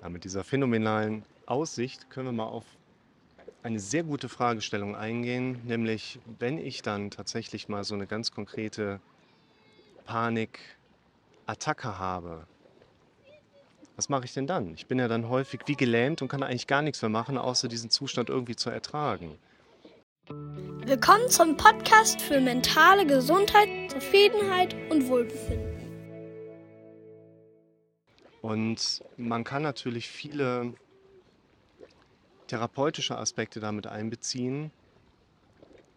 Ja, mit dieser phänomenalen Aussicht können wir mal auf eine sehr gute Fragestellung eingehen, nämlich wenn ich dann tatsächlich mal so eine ganz konkrete Panikattacke habe, was mache ich denn dann? Ich bin ja dann häufig wie gelähmt und kann eigentlich gar nichts mehr machen, außer diesen Zustand irgendwie zu ertragen. Willkommen zum Podcast für mentale Gesundheit, Zufriedenheit und Wohlbefinden. Und man kann natürlich viele therapeutische Aspekte damit einbeziehen,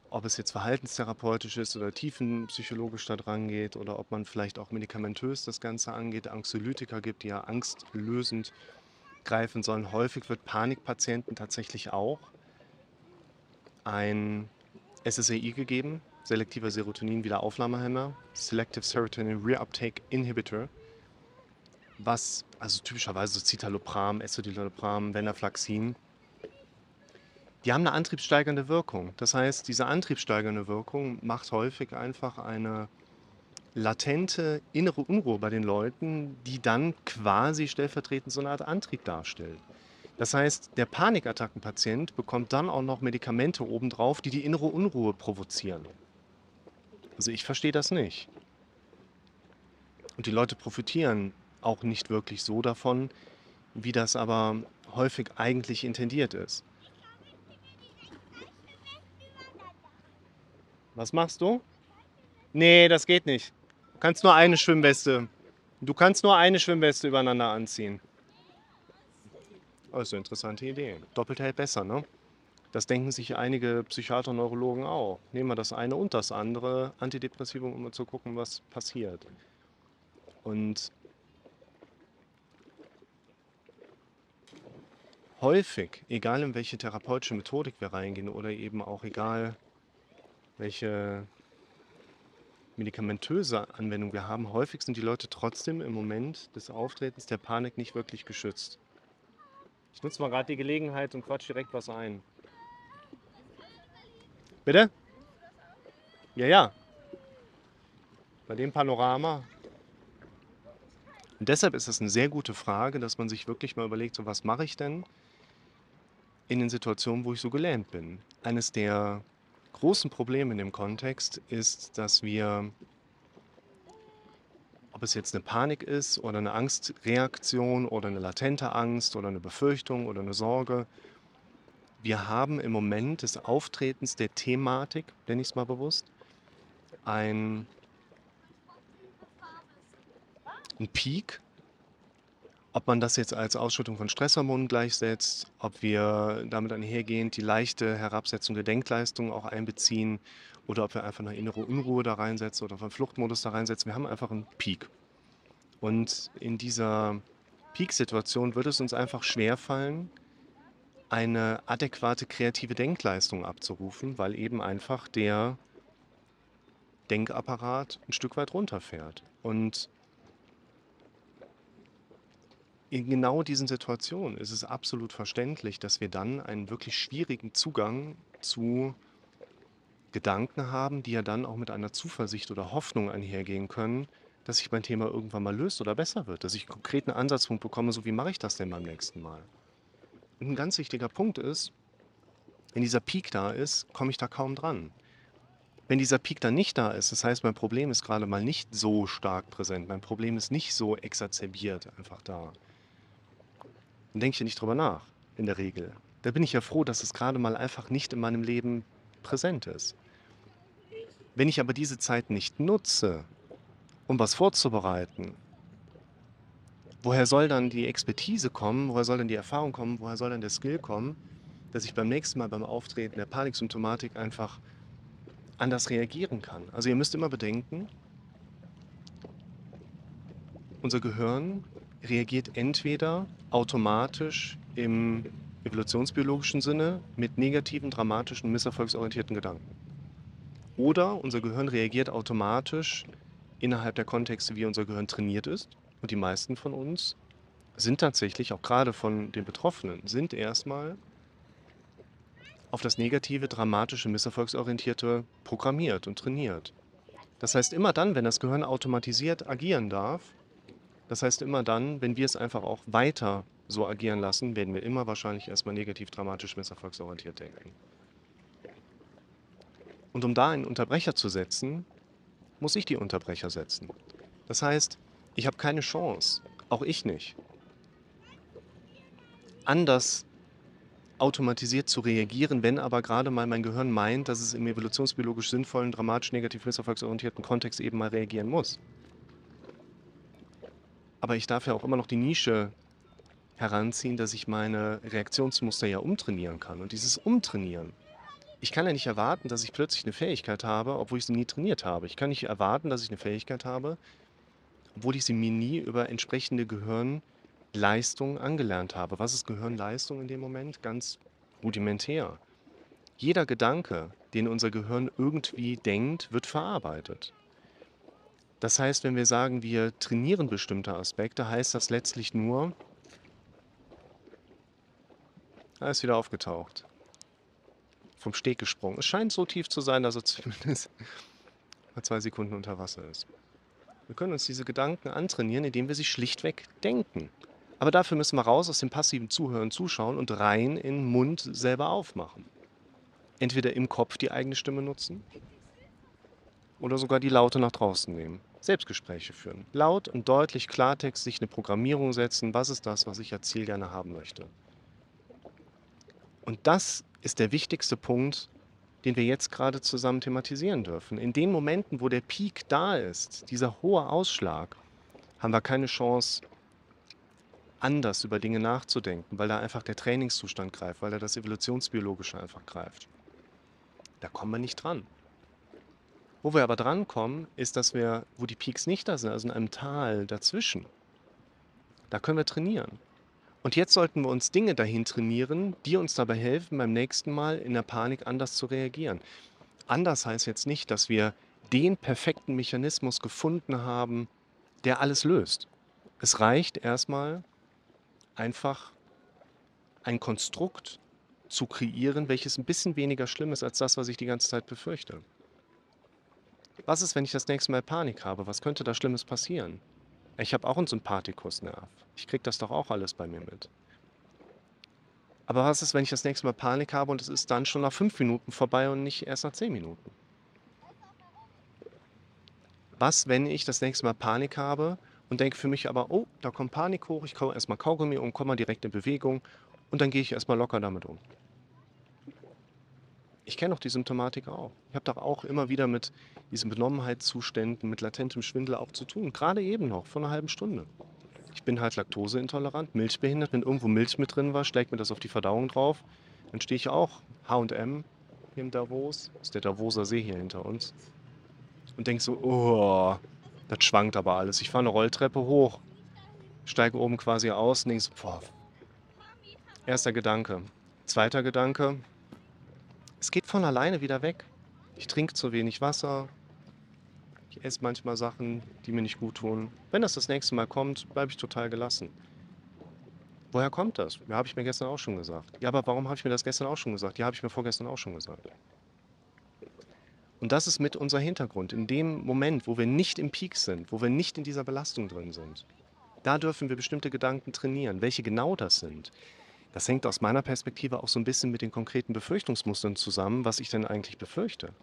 ob es jetzt verhaltenstherapeutisch ist oder tiefenpsychologisch da dran geht oder ob man vielleicht auch medikamentös das Ganze angeht, Anxiolytika gibt, die ja angstlösend greifen sollen. Häufig wird Panikpatienten tatsächlich auch ein SSRI gegeben, selektiver Serotonin-Wiederaufnahmehemmer, Selective Serotonin Reuptake Inhibitor was, also typischerweise so Citalopram, Escitalopram, Venlafaxin, die haben eine antriebssteigernde Wirkung. Das heißt, diese antriebssteigernde Wirkung macht häufig einfach eine latente innere Unruhe bei den Leuten, die dann quasi stellvertretend so eine Art Antrieb darstellt. Das heißt, der Panikattackenpatient bekommt dann auch noch Medikamente obendrauf, die die innere Unruhe provozieren. Also ich verstehe das nicht. Und die Leute profitieren auch nicht wirklich so davon, wie das aber häufig eigentlich intendiert ist. Was machst du? Nee, das geht nicht. Du kannst nur eine Schwimmweste. Du kannst nur eine Schwimmweste übereinander anziehen. Also interessante Idee. Doppelt hält besser, ne? Das denken sich einige Psychiater und Neurologen auch. Nehmen wir das eine und das andere Antidepressivum, um mal zu gucken, was passiert. Und häufig, egal in welche therapeutische Methodik wir reingehen oder eben auch egal welche medikamentöse Anwendung wir haben, häufig sind die Leute trotzdem im Moment des Auftretens der Panik nicht wirklich geschützt. Ich nutze mal gerade die Gelegenheit und quatsch direkt was ein. Bitte? Ja, ja. Bei dem Panorama. Und deshalb ist es eine sehr gute Frage, dass man sich wirklich mal überlegt, so was mache ich denn, in den Situationen, wo ich so gelähmt bin. Eines der großen Probleme in dem Kontext ist, dass wir, ob es jetzt eine Panik ist oder eine Angstreaktion oder eine latente Angst oder eine Befürchtung oder eine Sorge, wir haben im Moment des Auftretens der Thematik, nenne ich es mal bewusst, ein, ein Peak ob man das jetzt als Ausschüttung von Stresshormonen gleichsetzt, ob wir damit einhergehend die leichte Herabsetzung der Denkleistung auch einbeziehen oder ob wir einfach eine innere Unruhe da reinsetzen oder einen Fluchtmodus da reinsetzen. Wir haben einfach einen Peak. Und in dieser Peak-Situation wird es uns einfach schwerfallen, eine adäquate kreative Denkleistung abzurufen, weil eben einfach der Denkapparat ein Stück weit runterfährt. Und in genau diesen Situationen ist es absolut verständlich, dass wir dann einen wirklich schwierigen Zugang zu Gedanken haben, die ja dann auch mit einer Zuversicht oder Hoffnung einhergehen können, dass sich mein Thema irgendwann mal löst oder besser wird, dass ich einen konkreten Ansatzpunkt bekomme, so wie mache ich das denn beim nächsten Mal. Und ein ganz wichtiger Punkt ist, wenn dieser Peak da ist, komme ich da kaum dran. Wenn dieser Peak dann nicht da ist, das heißt, mein Problem ist gerade mal nicht so stark präsent, mein Problem ist nicht so exacerbiert einfach da, dann denke ich ja nicht drüber nach, in der Regel. Da bin ich ja froh, dass es gerade mal einfach nicht in meinem Leben präsent ist. Wenn ich aber diese Zeit nicht nutze, um was vorzubereiten, woher soll dann die Expertise kommen, woher soll dann die Erfahrung kommen, woher soll dann der Skill kommen, dass ich beim nächsten Mal beim Auftreten der Paniksymptomatik einfach anders reagieren kann. Also ihr müsst immer bedenken, unser Gehirn reagiert entweder automatisch im evolutionsbiologischen Sinne mit negativen, dramatischen, misserfolgsorientierten Gedanken. Oder unser Gehirn reagiert automatisch innerhalb der Kontexte, wie unser Gehirn trainiert ist. Und die meisten von uns sind tatsächlich, auch gerade von den Betroffenen, sind erstmal auf das negative, dramatische, misserfolgsorientierte programmiert und trainiert. Das heißt, immer dann, wenn das Gehirn automatisiert agieren darf, das heißt immer dann, wenn wir es einfach auch weiter so agieren lassen, werden wir immer wahrscheinlich erstmal negativ, dramatisch, misserfolgsorientiert denken. Und um da einen Unterbrecher zu setzen, muss ich die Unterbrecher setzen. Das heißt, ich habe keine Chance, auch ich nicht, anders automatisiert zu reagieren, wenn aber gerade mal mein Gehirn meint, dass es im evolutionsbiologisch sinnvollen, dramatisch, negativ, misserfolgsorientierten Kontext eben mal reagieren muss. Aber ich darf ja auch immer noch die Nische heranziehen, dass ich meine Reaktionsmuster ja umtrainieren kann. Und dieses Umtrainieren, ich kann ja nicht erwarten, dass ich plötzlich eine Fähigkeit habe, obwohl ich sie nie trainiert habe. Ich kann nicht erwarten, dass ich eine Fähigkeit habe, obwohl ich sie mir nie über entsprechende Gehirnleistungen angelernt habe. Was ist Gehirnleistung in dem Moment? Ganz rudimentär. Jeder Gedanke, den unser Gehirn irgendwie denkt, wird verarbeitet. Das heißt, wenn wir sagen, wir trainieren bestimmte Aspekte, heißt das letztlich nur, er ist wieder aufgetaucht. Vom Steg gesprungen. Es scheint so tief zu sein, dass er zumindest mal zwei Sekunden unter Wasser ist. Wir können uns diese Gedanken antrainieren, indem wir sie schlichtweg denken. Aber dafür müssen wir raus aus dem passiven Zuhören, Zuschauen und rein in den Mund selber aufmachen. Entweder im Kopf die eigene Stimme nutzen oder sogar die Laute nach draußen nehmen. Selbstgespräche führen. Laut und deutlich Klartext sich eine Programmierung setzen. Was ist das, was ich als Ziel gerne haben möchte? Und das ist der wichtigste Punkt, den wir jetzt gerade zusammen thematisieren dürfen. In den Momenten, wo der Peak da ist, dieser hohe Ausschlag, haben wir keine Chance, anders über Dinge nachzudenken, weil da einfach der Trainingszustand greift, weil da das Evolutionsbiologische einfach greift. Da kommen wir nicht dran. Wo wir aber drankommen, ist, dass wir, wo die Peaks nicht da sind, also in einem Tal dazwischen, da können wir trainieren. Und jetzt sollten wir uns Dinge dahin trainieren, die uns dabei helfen, beim nächsten Mal in der Panik anders zu reagieren. Anders heißt jetzt nicht, dass wir den perfekten Mechanismus gefunden haben, der alles löst. Es reicht erstmal einfach ein Konstrukt zu kreieren, welches ein bisschen weniger schlimm ist als das, was ich die ganze Zeit befürchte. Was ist, wenn ich das nächste Mal Panik habe? Was könnte da Schlimmes passieren? Ich habe auch einen Sympathikusnerv. Ich kriege das doch auch alles bei mir mit. Aber was ist, wenn ich das nächste Mal Panik habe und es ist dann schon nach fünf Minuten vorbei und nicht erst nach zehn Minuten? Was, wenn ich das nächste Mal Panik habe und denke für mich aber, oh, da kommt Panik hoch, ich kaufe erstmal Kaugummi und komme direkt in Bewegung und dann gehe ich erstmal locker damit um. Ich kenne doch die Symptomatik auch. Ich habe doch auch immer wieder mit diesen Benommenheitszuständen, mit latentem Schwindel auch zu tun. Gerade eben noch, vor einer halben Stunde. Ich bin halt laktoseintolerant, milchbehindert. Wenn irgendwo Milch mit drin war, schlägt mir das auf die Verdauung drauf. Dann stehe ich auch H&M hier im Davos. Das ist der Davoser See hier hinter uns. Und denke so, oh, das schwankt aber alles. Ich fahre eine Rolltreppe hoch, steige oben quasi aus und denke so, boah. Erster Gedanke. Zweiter Gedanke, es geht von alleine wieder weg. Ich trinke zu wenig Wasser. Ich esse manchmal Sachen, die mir nicht gut tun. Wenn das das nächste Mal kommt, bleibe ich total gelassen. Woher kommt das? Ja, habe ich mir gestern auch schon gesagt. Ja, aber warum habe ich mir das gestern auch schon gesagt? Ja, habe ich mir vorgestern auch schon gesagt. Und das ist mit unser Hintergrund. In dem Moment, wo wir nicht im Peak sind, wo wir nicht in dieser Belastung drin sind, da dürfen wir bestimmte Gedanken trainieren. Welche genau das sind, das hängt aus meiner Perspektive auch so ein bisschen mit den konkreten Befürchtungsmustern zusammen, was ich denn eigentlich befürchte.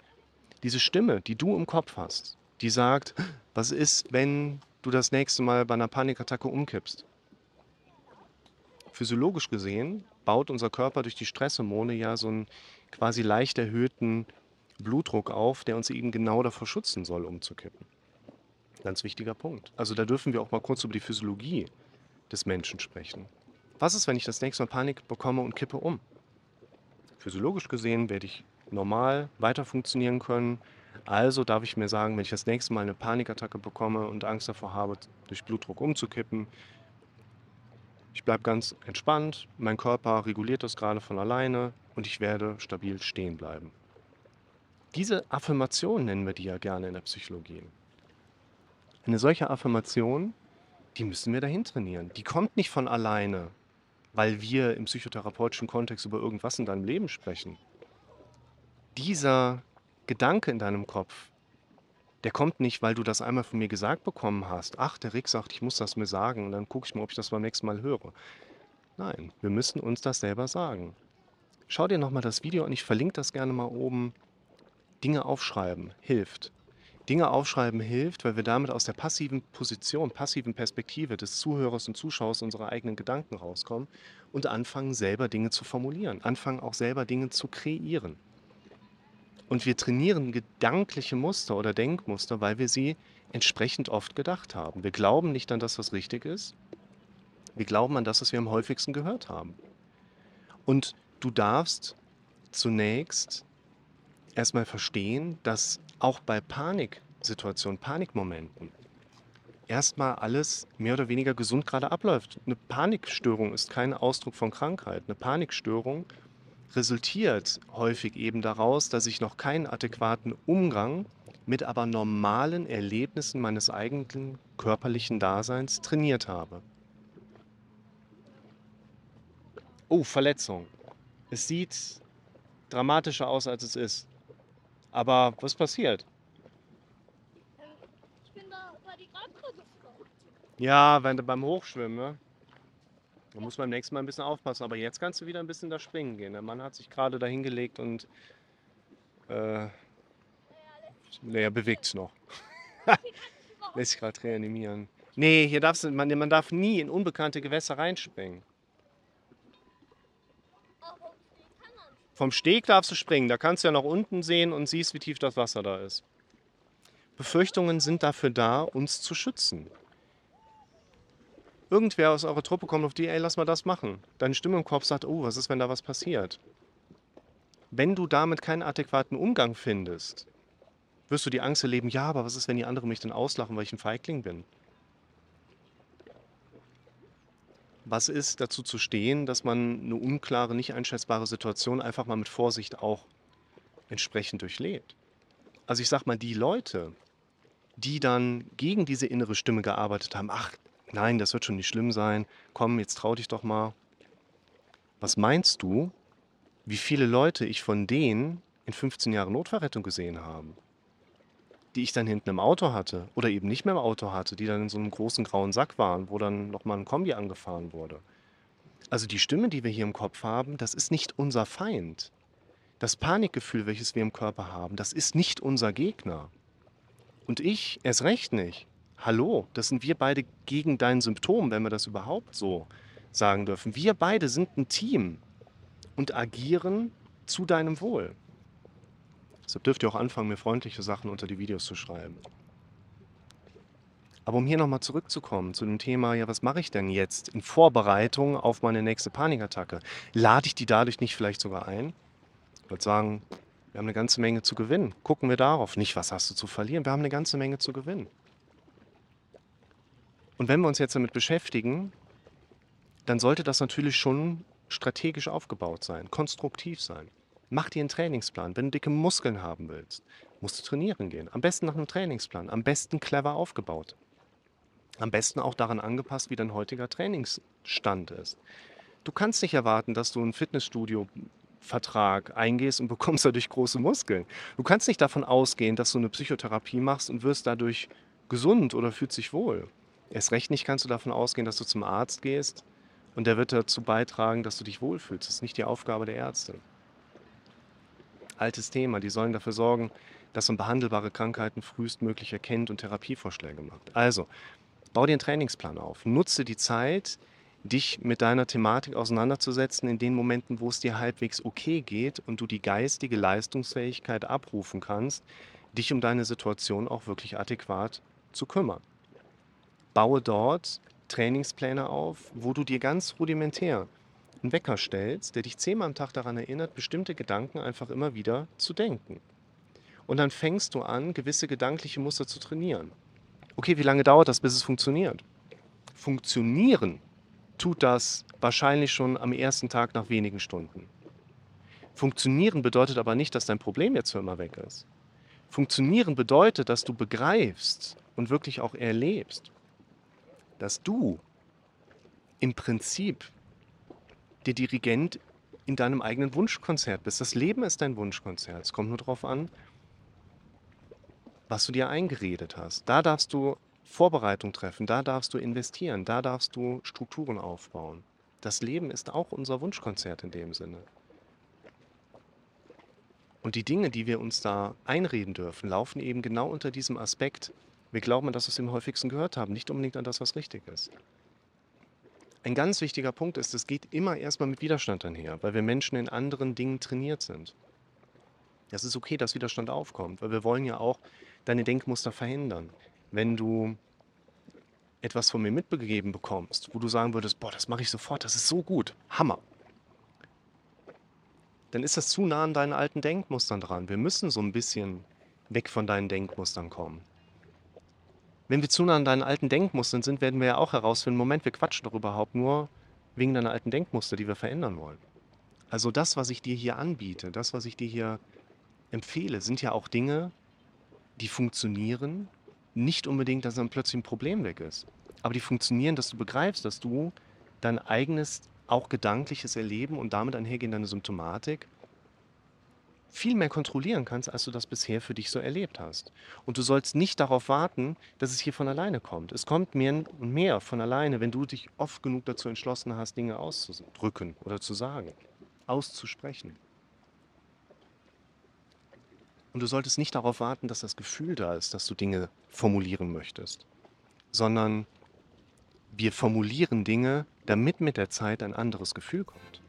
Diese Stimme, die du im Kopf hast, die sagt, was ist, wenn du das nächste Mal bei einer Panikattacke umkippst? Physiologisch gesehen baut unser Körper durch die Stresshormone ja so einen quasi leicht erhöhten Blutdruck auf, der uns eben genau davor schützen soll, umzukippen. Ganz wichtiger Punkt. Also da dürfen wir auch mal kurz über die Physiologie des Menschen sprechen. Was ist, wenn ich das nächste Mal Panik bekomme und kippe um? Physiologisch gesehen werde ich normal weiter funktionieren können. Also darf ich mir sagen, wenn ich das nächste Mal eine Panikattacke bekomme und Angst davor habe, durch Blutdruck umzukippen, ich bleibe ganz entspannt, mein Körper reguliert das gerade von alleine und ich werde stabil stehen bleiben. Diese Affirmation nennen wir die ja gerne in der Psychologie. Eine solche Affirmation, die müssen wir dahin trainieren. Die kommt nicht von alleine weil wir im psychotherapeutischen Kontext über irgendwas in deinem Leben sprechen. Dieser Gedanke in deinem Kopf, der kommt nicht, weil du das einmal von mir gesagt bekommen hast. Ach, der Rick sagt, ich muss das mir sagen und dann gucke ich mal, ob ich das beim nächsten Mal höre. Nein, wir müssen uns das selber sagen. Schau dir nochmal das Video an, ich verlinke das gerne mal oben. Dinge aufschreiben hilft. Dinge aufschreiben hilft, weil wir damit aus der passiven Position, passiven Perspektive des Zuhörers und Zuschauers unsere eigenen Gedanken rauskommen und anfangen selber Dinge zu formulieren, anfangen auch selber Dinge zu kreieren. Und wir trainieren gedankliche Muster oder Denkmuster, weil wir sie entsprechend oft gedacht haben. Wir glauben nicht an das, was richtig ist. Wir glauben an das, was wir am häufigsten gehört haben. Und du darfst zunächst erstmal verstehen, dass auch bei Paniksituationen, Panikmomenten, erstmal alles mehr oder weniger gesund gerade abläuft. Eine Panikstörung ist kein Ausdruck von Krankheit. Eine Panikstörung resultiert häufig eben daraus, dass ich noch keinen adäquaten Umgang mit aber normalen Erlebnissen meines eigenen körperlichen Daseins trainiert habe. Oh, Verletzung. Es sieht dramatischer aus, als es ist. Aber was passiert? Ich bin da bei die Grabbrücke geflogen. Ja, wenn du beim Hochschwimmen, ne? Da muss man beim nächsten Mal ein bisschen aufpassen. Aber jetzt kannst du wieder ein bisschen da springen gehen. Der Mann hat sich gerade da hingelegt und äh, naja, bewegt es noch. Lässt sich gerade reanimieren. Nee, hier darfst du, man, man darf nie in unbekannte Gewässer reinspringen. Aber die kann man. Vom Steg darfst du springen. Da kannst du ja nach unten sehen und siehst, wie tief das Wasser da ist. Befürchtungen sind dafür da, uns zu schützen. Irgendwer aus eurer Truppe kommt auf die, ey, lass mal das machen. Deine Stimme im Kopf sagt, oh, was ist, wenn da was passiert? Wenn du damit keinen adäquaten Umgang findest, wirst du die Angst erleben, ja, aber was ist, wenn die anderen mich dann auslachen, weil ich ein Feigling bin? Was ist dazu zu stehen, dass man eine unklare, nicht einschätzbare Situation einfach mal mit Vorsicht auch entsprechend durchlebt? Also ich sag mal, die Leute, die dann gegen diese innere Stimme gearbeitet haben, ach nein, das wird schon nicht schlimm sein, komm, jetzt trau dich doch mal. Was meinst du, wie viele Leute ich von denen in 15 Jahren Notfallrettung gesehen habe? Die ich dann hinten im Auto hatte oder eben nicht mehr im Auto hatte, die dann in so einem großen grauen Sack waren, wo dann nochmal ein Kombi angefahren wurde. Also die Stimme, die wir hier im Kopf haben, das ist nicht unser Feind. Das Panikgefühl, welches wir im Körper haben, das ist nicht unser Gegner. Und ich erst recht nicht. Hallo, das sind wir beide gegen dein Symptom, wenn wir das überhaupt so sagen dürfen. Wir beide sind ein Team und agieren zu deinem Wohl. Deshalb dürft ihr auch anfangen, mir freundliche Sachen unter die Videos zu schreiben. Aber um hier nochmal zurückzukommen zu dem Thema, ja, was mache ich denn jetzt in Vorbereitung auf meine nächste Panikattacke? Lade ich die dadurch nicht vielleicht sogar ein? Ich würde sagen, wir haben eine ganze Menge zu gewinnen. Gucken wir darauf. Nicht, was hast du zu verlieren? Wir haben eine ganze Menge zu gewinnen. Und wenn wir uns jetzt damit beschäftigen, dann sollte das natürlich schon strategisch aufgebaut sein, konstruktiv sein. Mach dir einen Trainingsplan. Wenn du dicke Muskeln haben willst, musst du trainieren gehen. Am besten nach einem Trainingsplan. Am besten clever aufgebaut. Am besten auch daran angepasst, wie dein heutiger Trainingsstand ist. Du kannst nicht erwarten, dass du ein Fitnessstudio-Vertrag eingehst und bekommst dadurch große Muskeln. Du kannst nicht davon ausgehen, dass du eine Psychotherapie machst und wirst dadurch gesund oder fühlst dich wohl. Erst recht nicht kannst du davon ausgehen, dass du zum Arzt gehst und der wird dazu beitragen, dass du dich wohlfühlst. Das ist nicht die Aufgabe der Ärzte. Altes Thema. Die sollen dafür sorgen, dass man behandelbare Krankheiten frühestmöglich erkennt und Therapievorschläge macht. Also, bau dir einen Trainingsplan auf. Nutze die Zeit, dich mit deiner Thematik auseinanderzusetzen in den Momenten, wo es dir halbwegs okay geht und du die geistige Leistungsfähigkeit abrufen kannst, dich um deine Situation auch wirklich adäquat zu kümmern. Baue dort Trainingspläne auf, wo du dir ganz rudimentär einen Wecker stellst, der dich zehnmal am Tag daran erinnert, bestimmte Gedanken einfach immer wieder zu denken. Und dann fängst du an, gewisse gedankliche Muster zu trainieren. Okay, wie lange dauert das, bis es funktioniert? Funktionieren tut das wahrscheinlich schon am ersten Tag nach wenigen Stunden. Funktionieren bedeutet aber nicht, dass dein Problem jetzt für immer weg ist. Funktionieren bedeutet, dass du begreifst und wirklich auch erlebst, dass du im Prinzip der Dirigent in deinem eigenen Wunschkonzert bist. Das Leben ist dein Wunschkonzert. Es kommt nur darauf an, was du dir eingeredet hast. Da darfst du Vorbereitung treffen, da darfst du investieren, da darfst du Strukturen aufbauen. Das Leben ist auch unser Wunschkonzert in dem Sinne. Und die Dinge, die wir uns da einreden dürfen, laufen eben genau unter diesem Aspekt. Wir glauben an das, was wir am häufigsten gehört haben, nicht unbedingt an das, was richtig ist. Ein ganz wichtiger Punkt ist, es geht immer erstmal mit Widerstand einher, weil wir Menschen in anderen Dingen trainiert sind. Das ist okay, dass Widerstand aufkommt, weil wir wollen ja auch deine Denkmuster verhindern. Wenn du etwas von mir mitbegeben bekommst, wo du sagen würdest, boah, das mache ich sofort, das ist so gut, Hammer, dann ist das zu nah an deinen alten Denkmustern dran. Wir müssen so ein bisschen weg von deinen Denkmustern kommen. Wenn wir zu nah an deinen alten Denkmustern sind, werden wir ja auch herausfinden, Moment, wir quatschen doch überhaupt nur wegen deiner alten Denkmuster, die wir verändern wollen. Also das, was ich dir hier anbiete, das, was ich dir hier empfehle, sind ja auch Dinge, die funktionieren. Nicht unbedingt, dass dann plötzlich ein Problem weg ist. Aber die funktionieren, dass du begreifst, dass du dein eigenes, auch gedankliches Erleben und damit einhergehende Symptomatik viel mehr kontrollieren kannst, als du das bisher für dich so erlebt hast. Und du sollst nicht darauf warten, dass es hier von alleine kommt. Es kommt mehr und mehr von alleine, wenn du dich oft genug dazu entschlossen hast, Dinge auszudrücken oder zu sagen, auszusprechen. Und du solltest nicht darauf warten, dass das Gefühl da ist, dass du Dinge formulieren möchtest, sondern wir formulieren Dinge, damit mit der Zeit ein anderes Gefühl kommt.